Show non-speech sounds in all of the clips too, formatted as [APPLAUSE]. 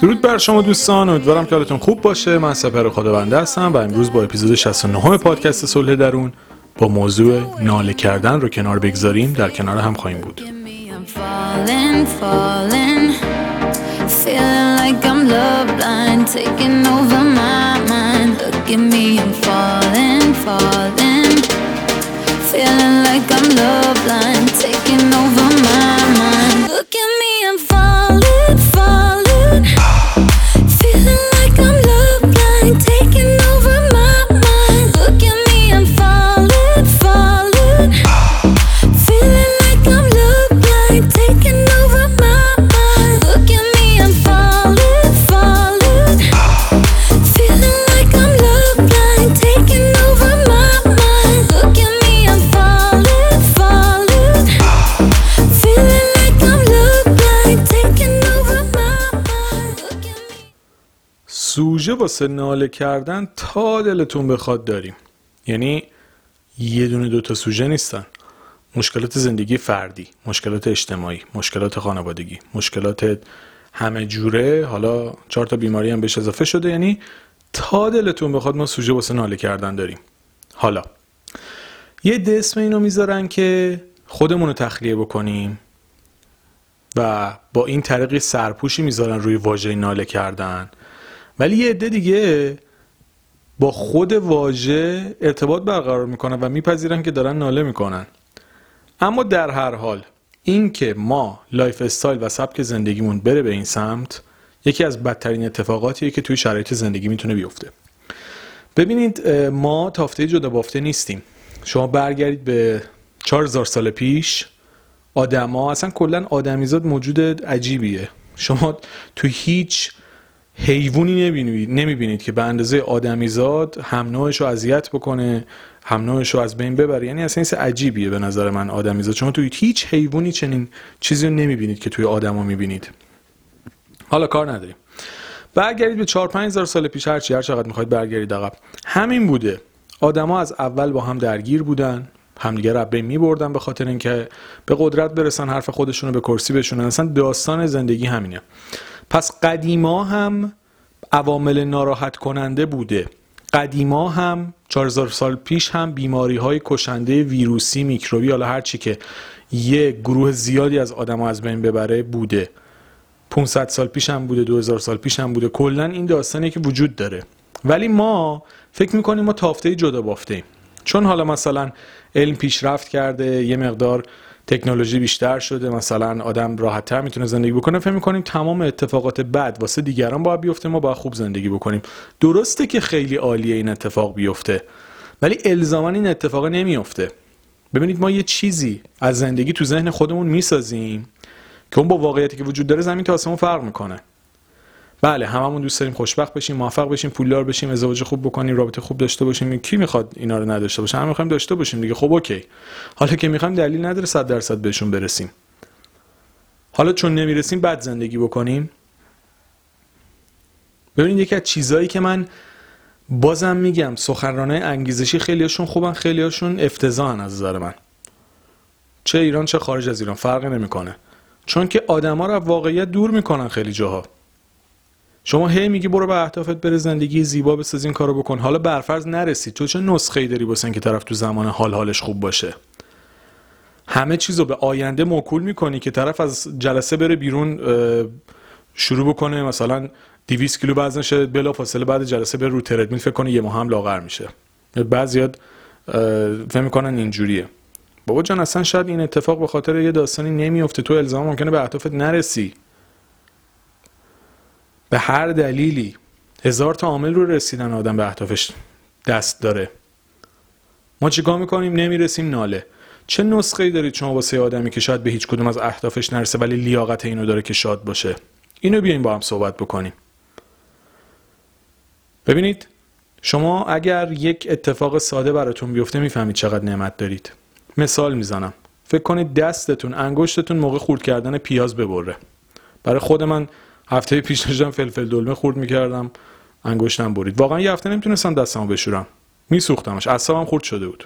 درود بر شما دوستان امیدوارم که حالتون خوب باشه. من سپر خداونده هستم و امروز با اپیزود 69 پادکست صلح درون با موضوع ناله کردن رو کنار بگذاریم. در کنار هم خواهیم بود. Feeling like I'm love blind, taking over my واسه ناله کردن تا دلتون بخواد داریم. یعنی یه دونه دوتا سوژه نیستن. مشکلات زندگی فردی مشکلات اجتماعی مشکلات خانوادگی مشکلات همه جوره. حالا چهار تا بیماری هم بهش اضافه شده. یعنی تا دلتون بخواد ما سوژه واسه ناله کردن داریم. حالا یه عده اسم اینو می‌ذارن که خودمون رو تخلیه بکنیم و با این طریق سرپوشی می‌ذارن روی واژه ناله کردن. ولی یه عده دیگه با خود واژه ارتباط برقرار می‌کنن و میپذیرن که دارن ناله می‌کنن. اما در هر حال این که ما lifestyle و سبک زندگیمون بره به این سمت یکی از بدترین اتفاقاتیه که توی شرایط زندگی می‌تونه بیفته. ببینید ما تافته جدا بافته نیستیم. شما برگردید به 4000 سال پیش آدما اصلا کلا آدمیزاد موجود عجیبیه. شما تو هیچ حیوانی نمی‌بینید نمی‌بینید که به اندازه آدمیزاد هم نوعش رو اذیت بکنه هم نوعش رو از بین ببره. یعنی اصلا این عجیبیه به نظر من آدمیزاد. شما توی هیچ حیوانی چنین چیزی رو نمی‌بینید که توی آدما می‌بینید. حالا کار نداریم. برگردید به 4 5 هزار سال پیش هر چی هر چقدر می‌خواید برگردید عقب. همین بوده. آدما از اول با هم درگیر بودن همدیگه رو بین میبردن به خاطر اینکه به قدرت برسن حرف خودشون رو به کرسی بشونن. اصلا داستان زندگی همینه. پس قدیما هم عوامل ناراحت کننده بوده. قدیما هم 4000 سال پیش هم بیماری های کشنده ویروسی میکروبی حالا هر چی که یه گروه زیادی از آدم از بین ببره بوده. 500 سال پیش هم بوده 2000 سال پیش هم بوده. کلا این داستانی که وجود داره. ولی ما فکر می‌کنیم ما تافته جدا بافته ایم چون حالا مثلا علم پیشرفت کرده یه مقدار تکنولوژی بیشتر شده مثلا آدم راحتتر می‌تونه زندگی بکنه. فکر می‌کنیم تمام اتفاقات بد واسه دیگران باید بیفته ما باید خوب زندگی بکنیم. درسته که خیلی عالیه این اتفاق بیفته ولی الزاما این اتفاق نمیفته ببینید ما یه چیزی از زندگی تو ذهن خودمون می‌سازیم که اون با واقعیتی که وجود داره زمین تا آسمون فرق می‌کنه. بله هممون دوست داریم خوشبخت بشیم موفق بشیم پولدار بشیم ازدواج خوب بکنیم رابطه خوب داشته باشیم. کی می‌خواد اینا رو نداشته باشه؟ همه می‌خوایم داشته باشیم دیگه. خب اوکی. حالا که می‌خوایم دلیل نداره 100 درصد بهشون برسیم. حالا چون نمی‌رسیم بعد زندگی بکنیم. ببینید یکی از چیزایی که من بازم میگم سخنرانای انگیزشی خیلیاشون خوبن خیلیاشون افتضاحن از نظر من. چه ایران چه خارج از ایران فرقی نمی‌کنه. چون که آدما رو واقعیت دور می‌کنن خیلی جاها. شما هی میگی برو به اهدافت بره زندگی زیبا بساز این کارو بکن. حالا برفرض نرسید. تو چه نسخه ای داری واسه اینکه طرف تو زمان حال حالش خوب باشه؟ همه چیزو به آینده موکول می‌کنی که طرف از جلسه بره بیرون شروع بکنه. مثلا 200 کیلو وزن بلا فاصله بعد جلسه بره رو تردمیل. فکر کنه یه ماه هم لاغر میشه. بعضیات اه، فکر می‌کنن اینجوریه. بابا جان اصلا شاید این اتفاق به خاطر یه داستانی نمیفته تو الزام ممکنه به اهدافت نرسی. به هر دلیلی هزار تا عامل رو رسیدن آدم به اهدافش دست داره. ما چیکار می‌کنیم؟ نمی‌رسیم ناله. چه نسخه ای دارید شما واسه آدمی که شاید به هیچ کدوم از اهدافش نرسه ولی لیاقت اینو داره که شاد باشه؟ اینو بیایم با هم صحبت بکنیم. ببینید شما اگر یک اتفاق ساده براتون بیفته می‌فهمید چقدر نعمت دارید. مثال می‌زنم. فکر کنید دستتون انگشتتون موقع خورد کردن پیاز ببره. برای خود من هفته پیش داشتم فلفل دلمه خورد می‌کردم انگشتم برید. واقعا یه هفته نمی‌تونستم دستمو بشورم. میسوختمش. اعصابم خورد شده بود.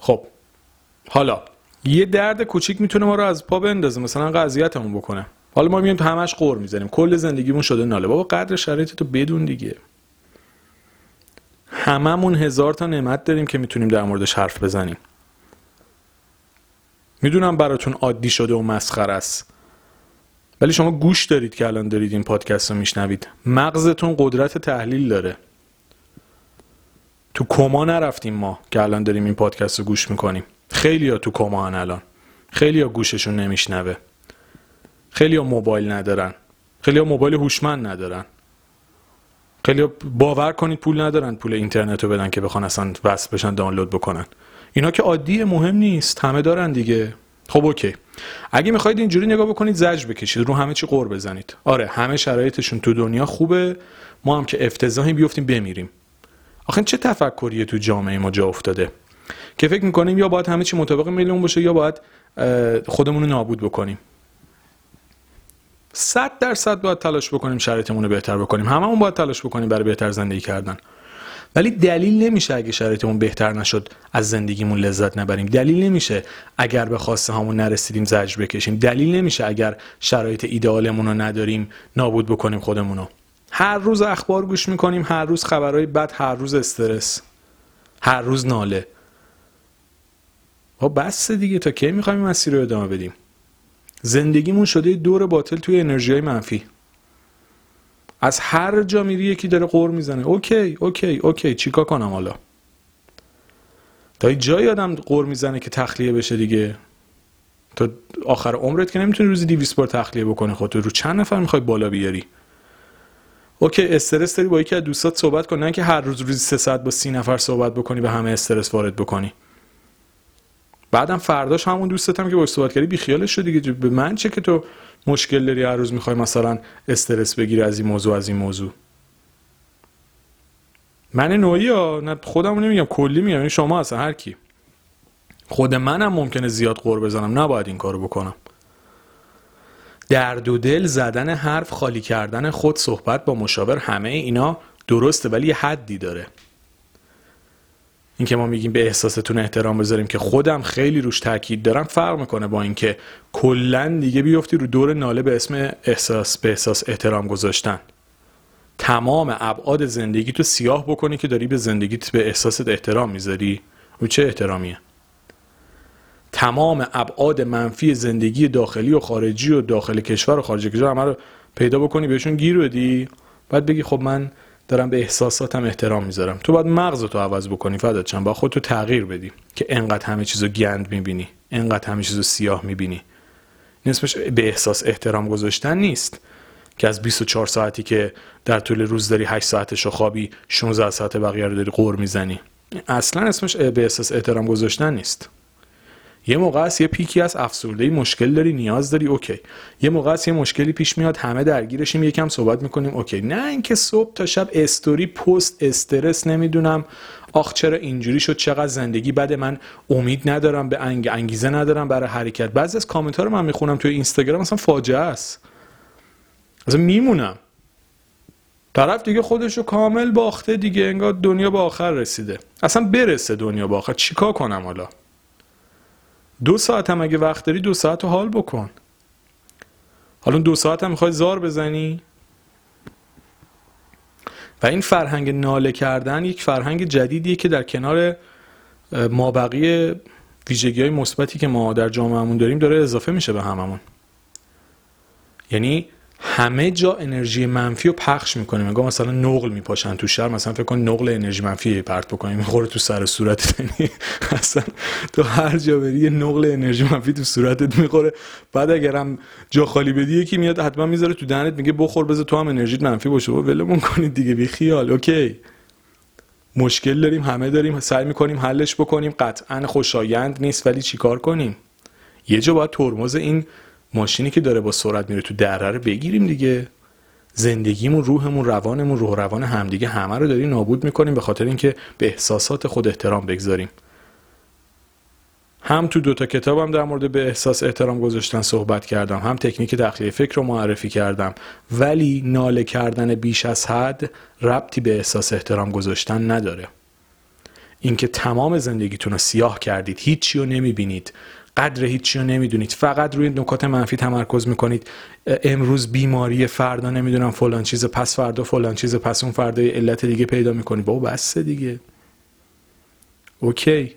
خب. حالا یه درد کوچیک می‌تونه ما رو از پا بندازه مثلا قضیتمون بکنه. حالا ما میایم تو همش قور می‌زنیم. کل زندگیمون شده ناله. بابا قدر شرایط تو بدون دیگه. هممون هزار تا نعمت داریم که می‌تونیم در موردش حرف بزنیم. می‌دونم براتون عادی شده و مسخر است. ولی شما گوش دارید که الان دارید این پادکست رو میشنوید. مغزتون قدرت تحلیل داره. تو کما نرفتیم ما که الان داریم این پادکست رو گوش می‌کنیم. خیلی تو کما هن الان. خیلی ها گوششون نمیشنوه. خیلی موبایل ندارن. خیلی موبایل هوشمند ندارن. خیلی باور کنید پول ندارن پول اینترنت رو بدن که بخوان اصلا وصل بشن دانلود بکنن. اینا که عادی مهم نیست. همه دارن دیگه. خب اوکی. اگه می‌خواید اینجوری نگاه بکنید زج بکشید رو همه چی قور بزنید. آره همه شرایطشون تو دنیا خوبه. ما هم که افتضاحی بیفتیم بمیریم. آخه چه تفکریه تو جامعه ما جا افتاده؟ که فکر می‌کنیم یا باید همه چی مطابق میلیون باشه یا باید خودمون رو نابود بکنیم. صد درصد باید تلاش بکنیم شرایطمون رو بهتر بکنیم. هممون باید تلاش بکنیم برای بهتر زندگی کردن. ولی دلیل نمیشه اگه شرایطمون بهتر نشد از زندگیمون لذت نبریم. دلیل نمیشه اگر به خواسته هامون نرسیدیم زجر بکشیم. دلیل نمیشه اگر شرایط ایدئالمون رو نداریم نابود بکنیم خودمون رو هر روز اخبار گوش می‌کنیم هر روز خبرهای بد هر روز استرس هر روز ناله. بابا بس دیگه تا کی می‌خوایم مسیر رو ادامه بدیم؟ زندگیمون شده دور باطل توی انرژی های منفی. از هر جا میری یکی داره غر می‌زنه. Okay okay okay. چیکار کنم حالا؟ تا جایی آدم قور می‌زنه که تخلیه بشه دیگه. تا آخر عمرت که نمی‌تونی روزی 200 بار تخلیه بکنی خودت رو چند نفر می‌خوای بالا بیاری؟ اوکی استرس داری با یکی از دوستات صحبت کن. نه که هر روز روزی سه ساعت با سی نفر صحبت بکنی به همه استرس وارد بکنی. بعدم فرداش همون دوستتم که باش صحبت کردی بی خیالش شد دیگه. به من چه که تو مشکل داری هر روز می‌خوای مثلا استرس بگیری از این موضوع از این موضوع؟ من نوعی ها نه خودم نمیگم کلی میگم. این یعنی شما اصلا هر کی. خود منم ممکنه زیاد قور بزنم. نباید این کارو بکنم. درد و دل زدن حرف خالی کردن خود صحبت با مشاور همه اینا درسته ولی حدی داره. اینکه ما میگیم به احساستون احترام بذاریم که خودم خیلی روش تاکید دارم فرق می‌کنه با اینکه کلا دیگه بیفتی رو دور ناله به اسم احساس به احساس احترام گذاشتن. تمام ابعاد زندگی تو سیاه بکنی که داری به زندگیت به احساست احترام می‌ذاری. و چه احترامیه؟ تمام ابعاد منفی زندگی داخلی و خارجی و داخل کشور و خارج کشور همه رو پیدا بکنی بهشون گیر بدی. بعد بگی خب من دارم به احساساتم احترام می‌ذارم. تو باید مغزتو عوض بکنی فدات چند با خودتو تغییر بدی که انقدر همه چیزو گند می‌بینی انقدر همه چیزو سیاه می‌بینی. اسمش به احساس احترام گذاشتن نیست که از 24 ساعتی که در طول روز داری 8 ساعتشو خوابی 16 ساعت بقیه رو داری غر می‌زنی. اصلا اسمش به احساس احترام گذاشتن نیست. یه موقع است یه پیکی از افسردگی مشکل داری نیاز داری okay. یه موقع است یه مشکلی پیش میاد همه درگیرشیم یکم صحبت می‌کنیم okay. نه اینکه صبح تا شب استوری پست استرس نمی‌دونم. آخ چرا اینجوری شد؟ چقدر زندگی بد من؟ امید ندارم به انگ... انگیزه ندارم برای حرکت. بعضی از کامنت ها رو من می‌خونم توی اینستاگرام مثلا فاجعه است. اصلا میمونم. طرف دیگه خودشو کامل باخته دیگه انگار دنیا به آخر رسیده. اصلا برسه دنیا به آخر. چیکار کنم حالا؟ دو ساعت هم اگه وقت داری دو ساعت رو حال بکن. حالا دو ساعت هم می‌خوای زار بزنی؟ و این فرهنگ ناله کردن یک فرهنگ جدیدیه که در کنار مابقی ویژگی های مثبتی که ما در جامعهمون داریم داره اضافه میشه به هممون. یعنی همه جا انرژی منفی رو پخش می‌کنیم. انگار مثلا نقل میپاشن تو شهر. مثلا فکر کن نقل انرژی منفی پرت بکنیم. می‌خوره تو سر صورتت یعنی [LAUGHS] اصلا تو هر جا بری یه نقل انرژی منفی تو صورتت می‌خوره. بعد اگرم جا خالی بدی یکی میاد حتما می‌ذاره تو دهنت میگه بخور بذار تو هم انرژیت منفی باشه. و ولمون کنید دیگه بی خیال. اوکی. مشکل داریم همه داریم سعی می‌کنیم حلش بکنیم. قطعا خوشایند نیست ولی چیکار کنیم؟ یه جا باید ترمز این ماشینی که داره با سرعت میره تو دره رو بگیریم دیگه. زندگیمون روحمون روانمون روح روان همدیگه همه رو داریم نابود می‌کنیم به خاطر اینکه به احساسات خود احترام بگذاریم. هم تو دوتا کتابم در مورد به احساس احترام گذاشتن صحبت کردم هم تکنیک تخلیه فکر رو معرفی کردم. ولی ناله کردن بیش از حد ربطی به احساس احترام گذاشتن نداره. اینکه تمام زندگیتون رو سیاه کردید هیچی رو نمی‌بینید. قدر هیچی رو نمی‌دونید. فقط روی نکات منفی تمرکز می‌کنید. امروز بیماری فردا نمی‌دونم فلان چیز پس فردا فلان چیز پس اون فردا علت دیگه پیدا می‌کنید بابا بسته دیگه. اوکی.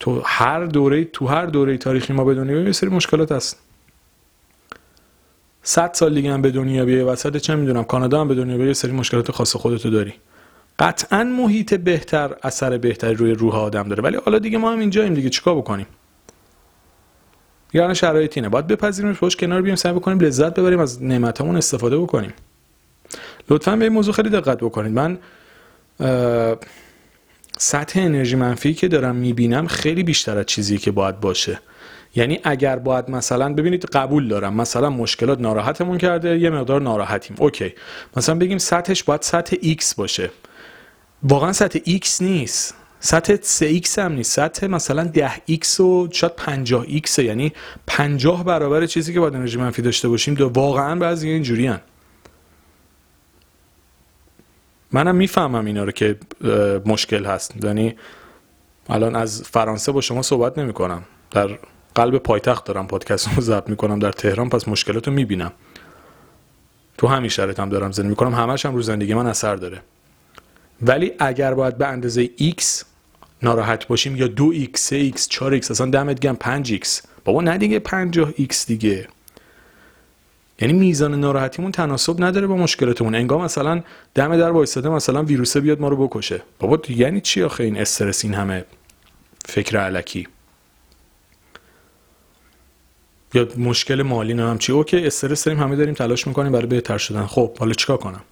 تو هر دوره تو هر دوره تاریخی ما به دنیا یه سری مشکلات هست. صد سال دیگه هم به دنیا بیای وسط چه می‌دونم کانادا هم به دنیا بیای سری مشکلات خاص خودتو داری. قطعا محیط بهتر اثر بهتری روی روح آدم داره. ولی حالا دیگه ما هم اینجاییم دیگه. چیکار بکنیم؟ یعنی شرایط اینه باید بپذیریمش باش کنار بیایم سعی بکنیم لذت ببریم از نعمتامون استفاده بکنیم. لطفا به این موضوع خیلی دقت بکنید. من سطح انرژی منفی که دارم می‌بینم خیلی بیشتر از چیزی که باید باشه. یعنی اگر باید مثلا ببینید قبول دارم مثلا مشکلات ناراحتمون کرده یه مقدار ناراحتیم. اوکی. مثلا بگیم سطحش باید سطح X باشه. واقعا سطح X نیست. سطح 3x هم نیست. سطح مثلا 10x و شاید 50x یعنی 50 برابر چیزی که باید انرژی منفی داشته باشیم. دو واقعا بعضی اینجوری هن. منم می‌فهمم اینا رو که مشکل هست. یعنی الان از فرانسه با شما صحبت نمی کنم در قلب پایتخت دارم پادکست رو [LAUGHS] ضبط می‌کنم. در تهران پس مشکلات رو می‌بینم. تو همین شرایط هم دارم زندگی می‌کنم. همش هم رو زندگی من اثر داره. ولی اگر باید به اندازه x ناراحت باشیم یا 2x 3x 4x اصلا دمت گم 5x بابا نه دیگه 50x دیگه. یعنی میزان ناراحتیمون تناسب نداره با مشکلاتمون. انگار مثلا دم در وایساده مثلا ویروسه بیاد ما رو بکشه. بابا یعنی چی آخه این استرس این همه فکر علکی؟ یا مشکل مالی هم چی؟ اوکی استرس داریم همه داریم تلاش می‌کنیم برای بهتر شدن. خب حالا چیکار کنم؟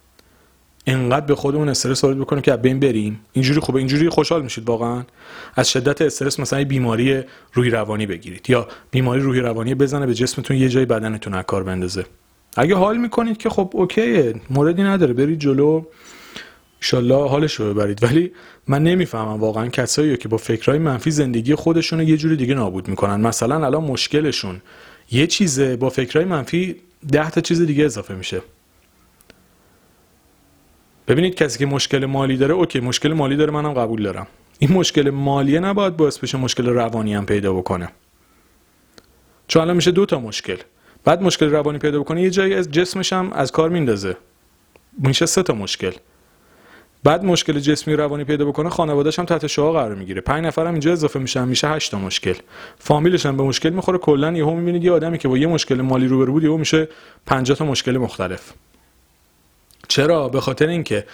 انقدر به خودمون استرس وارد بکنیم که بین بریم. اینجوری خوبه. اینجوری خوشحال میشید واقعا. از شدت استرس مثلا بیماری روحی روانی بگیرید یا بیماری روحی روانی بزنه به جسمتون یه جای بدنتون از کار بندازه. اگه حال می‌کنید که خب اوکیه موردی نداره. برید جلو. ایشالله حالش رو ببرید. ولی من نمی‌فهمم واقعا کسایی که با فکرهای منفی زندگی خودشون یه جوری دیگه نابود می‌کنن. مثلا الان مشکلشون یه چیزه با فکرهای منفی ده تا چیز دیگه اضافه میشه. ببینید کسی که مشکل مالی داره اوکی مشکل مالی داره منم قبول دارم. این مشکل مالیه نباید باعث بشه مشکل روانی هم پیدا بکنه. چون الان میشه دو تا مشکل. بعد مشکل روانی پیدا بکنه یه جایی از جسمش هم از کار میندازه. میشه سه تا مشکل. بعد مشکل جسمی روانی پیدا بکنه خانواده‌اش هم تحت شعاع قرار می‌گیره. پنج نفر هم اینجا اضافه میشن میشه 8 تا مشکل. فامیلش هم به مشکل می‌خوره کلا یهو می‌بینید یه آدمی که با یه مشکل مالی روبرو بود یهو میشه 50 تا مشکل مختلف. چرا؟ به خاطر اینکه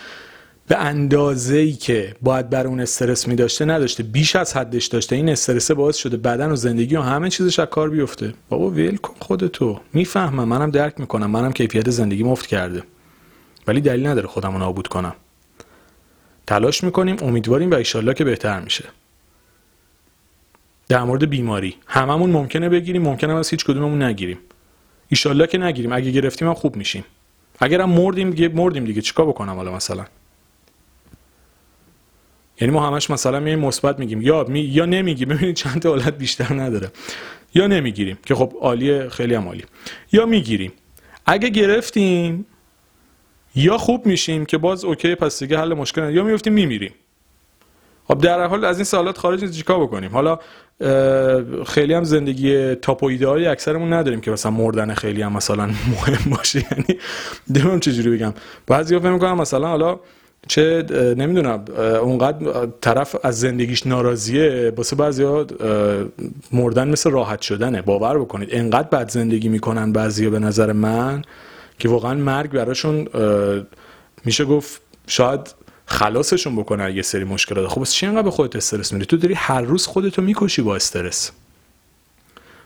به اندازه ای که باید بر اون استرس می داشته نداشته بیش از حدش داشته. این استرس باعث شده بدن و زندگی و همه چیزش از کار بیفته. بابا ول کن خودتو. می‌فهمم. منم درک می‌کنم. منم کیفیت زندگی مفت کرده. ولی دلیل نداره خودم نابود کنم. تلاش می‌کنیم. امیدواریم و ایشالله که بهتر میشه. در مورد بیماری. هممون ممکنه بگیریم. ممکنه از هیچ کدوممون نگیریم. ایشالله که نگیریم. اگه گرفتیم خوب میشیم. اگرم مردیم دیگه مردیم دیگه چیکار بکنم حالا مثلا؟ یعنی ما همش مثلا میایم مثبت میگیم. یا می... یا نمیگیم. ببینید چند تا حالت بیشتر نداره. یا نمی‌گیریم. که خب عالیه خیلی هم عالی. یا می‌گیریم. اگه گرفتیم یا خوب میشیم که باز اوکی پس دیگه حل مشکل یا میفتیم میمیریم. خب در حال از این سوالات خارج نیست چیکار بکنیم؟ حالا خیلی هم زندگی تاپ و اکثرمون نداریم که مثلا مردن خیلی هم مثلا [LAUGHS] مهم باشه. یعنی چه چجوری بگم؟ بعضی فکر می‌کنم مثلا حالا چه نمی‌دونم اونقدر طرف از زندگیش ناراضیه واسه بعضیا مردن مثل راحت شدنه. باور بکنید انقدر بد زندگی می‌کنن بعضیا به نظر من که واقعا مرگ براشون میشه گفت شاید خلاصشون بکنه یه سری مشکلات. خب چی انقدر به خودت استرس میری تو داری هر روز خودتو می‌کشی با استرس.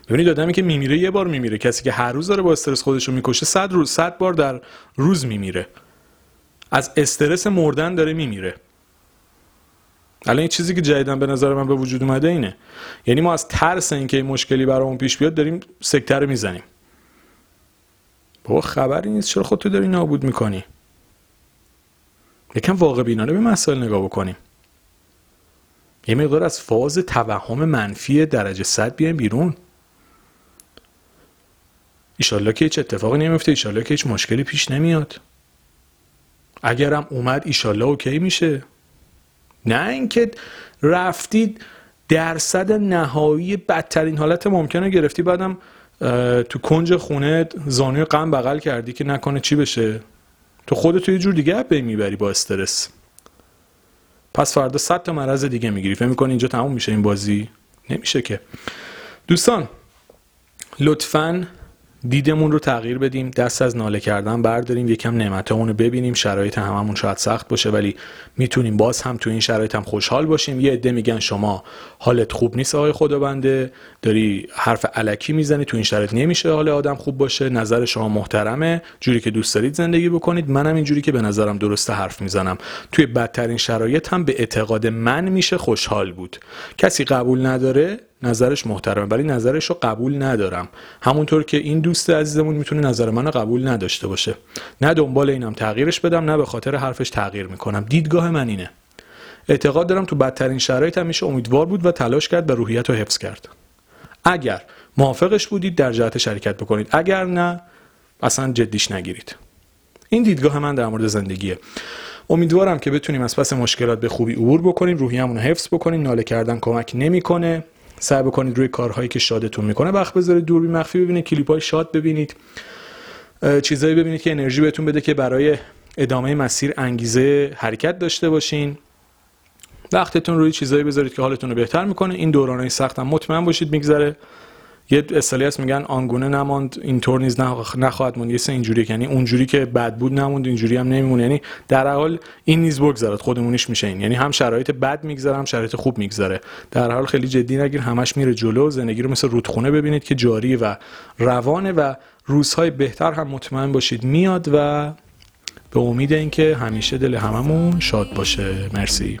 ببینید آدمی که میمیره یه بار میمیره. کسی که هر روز داره با استرس خودشو می‌کشه صد روز صد بار در روز میمیره. از استرس مردن داره میمیره. الان این چیزی که جدیدن به نظر من به وجود اومده اینه. یعنی ما از ترس اینکه این مشکلی برامون پیش بیاد داریم سکتر می‌زنیم. بابا خبری نیست. چرا خودتو داری نابود می‌کنی؟ یکم واقع بینانه به مسائل نگاه بکنیم. یه مقدار از فاز توهم منفی درجه صد بیایم بیرون. ایشالله که هیچ اتفاقی نمیفته ایشالله که هیچ مشکلی پیش نمیاد. اگرم اومد ایشالله اوکی میشه. نه اینکه رفتید درصد نهایی بدترین حالت ممکنه گرفتی بعدم تو کنج خونه زانوی غم بغل کردی که نکنه چی بشه؟ تو خودتو یه جور دیگه به می‌بری با استرس. پس فردا صد تا مرض دیگه می‌گیری. فکر می‌کنی اینجا تموم میشه این بازی؟ نمیشه که. دوستان لطفاً دیدمون رو تغییر بدیم دست از ناله کردن برداریم یکم نعمتمون رو ببینیم. شرایط هممون شاید سخت باشه ولی می‌تونیم باز هم تو این شرایط هم خوشحال باشیم. یه عده میگن شما حالت خوب نیست آقای خدابنده داری حرف علکی می‌زنی تو این شرایط نمیشه حال آدم خوب باشه. نظر شما محترمه. جوری که دوست دارید زندگی بکنید. منم اینجوری که به نظرم درسته حرف می‌زنم. توی بدترین شرایط هم به اعتقاد من میشه خوشحال بود. کسی قبول نداره نظرش محترمه ولی نظرش رو قبول ندارم. همونطور که این دوست عزیزمون می‌تونه نظر منو قبول نداشته باشه. نه دنبال اینم تغییرش بدم نه به خاطر حرفش تغییر می‌کنم. دیدگاه من اینه. اعتقاد دارم تو بدترین شرایط هم میشه امیدوار بود و تلاش کرد و روحیت رو حفظ کرد. اگر موافقش بودید در جهت شرکت بکنید. اگر نه اصلا جدیش نگیرید. این دیدگاه من در مورد زندگیه. امیدوارم که بتونیم از پس مشکلات به خوبی عبور بکنیم روحیه‌مون رو حفظ بکنیم ناله کردن کمک نمی‌کنه. سعی بکنید روی کارهایی که شادتون می‌کنه. وقت بذارید دوربین مخفی ببینید کلیپ های شاد ببینید. چیزایی ببینید که انرژی بهتون بده که برای ادامه مسیر انگیزه حرکت داشته باشین. وقتتون روی چیزایی بذارید که حالتون رو بهتر می‌کنه. این دورانهای سخت هم مطمئن باشید میگذره. یه اصطلاحی هست میگن آنگونه نماند اینطور نیز نخواهد موند. یه اینجوری یعنی اونجوری که بد بود نموند اینجوری هم نمیمونه. یعنی در حال این نیز بگذرد خودمونیش میشه این. یعنی هم شرایط بد میگذره هم شرایط خوب میگذره. در حال خیلی جدی نگیر همش میره جلو. زندگی رو مثل رودخونه ببینید که جاری و روانه و روزهای بهتر هم مطمئن باشید. میاد و به امید اینکه همیشه دل هممون شاد باشه. مرسی.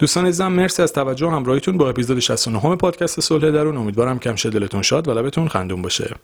دوستان عزیزم مرسی از توجه همراهیتون با اپیزود 69 پادکست صلح درون. امیدوارم کم دلتون شاد و لبتون خندون باشه.